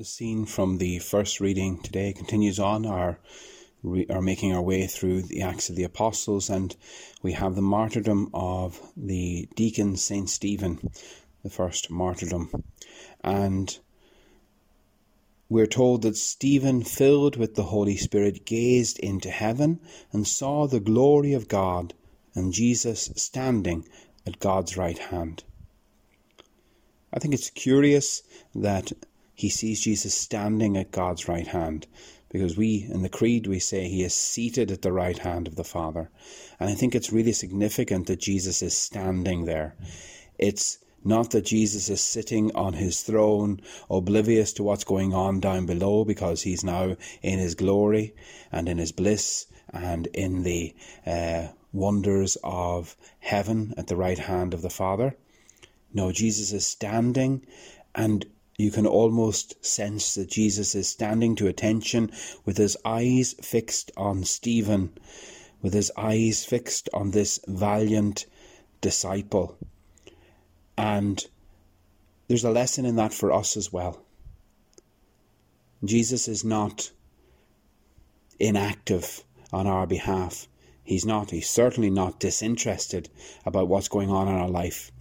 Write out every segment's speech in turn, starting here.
The scene from the first reading today continues on our are making our way through the Acts of the Apostles, and we have the martyrdom of the deacon Saint Stephen, the first martyrdom, and we're told that Stephen, filled with the Holy Spirit, gazed into heaven and saw the glory of God and Jesus standing at God's right hand. I think it's curious that he sees Jesus standing at God's right hand because we in the creed we say he is seated at the right hand of the Father. And I think it's really significant that Jesus is standing there. It's not that Jesus is sitting on his throne, oblivious to what's going on down below, because he's now in his glory and in his bliss and in the uh, wonders of heaven at the right hand of the Father. No, Jesus is standing and you can almost sense that Jesus is standing to attention with his eyes fixed on Stephen, with his eyes fixed on this valiant disciple. And there's a lesson in that for us as well. Jesus is not inactive on our behalf. He's not, he's certainly not disinterested about what's going on in our life.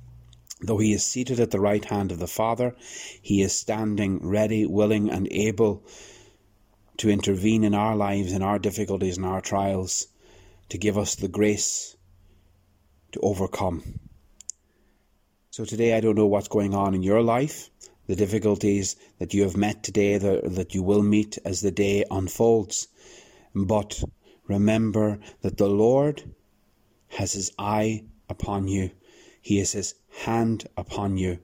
Though he is seated at the right hand of the Father, he is standing ready, willing, and able to intervene in our lives, in our difficulties, in our trials, to give us the grace to overcome. So today, I don't know what's going on in your life, the difficulties that you have met today, that you will meet as the day unfolds. But remember that the Lord has his eye upon you. He has his hand upon you.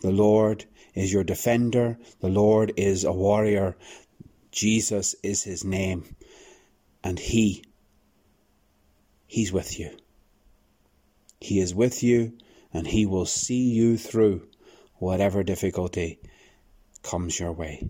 The Lord is your defender. The Lord is a warrior. Jesus is his name. And he, he's with you. He is with you and he will see you through whatever difficulty comes your way.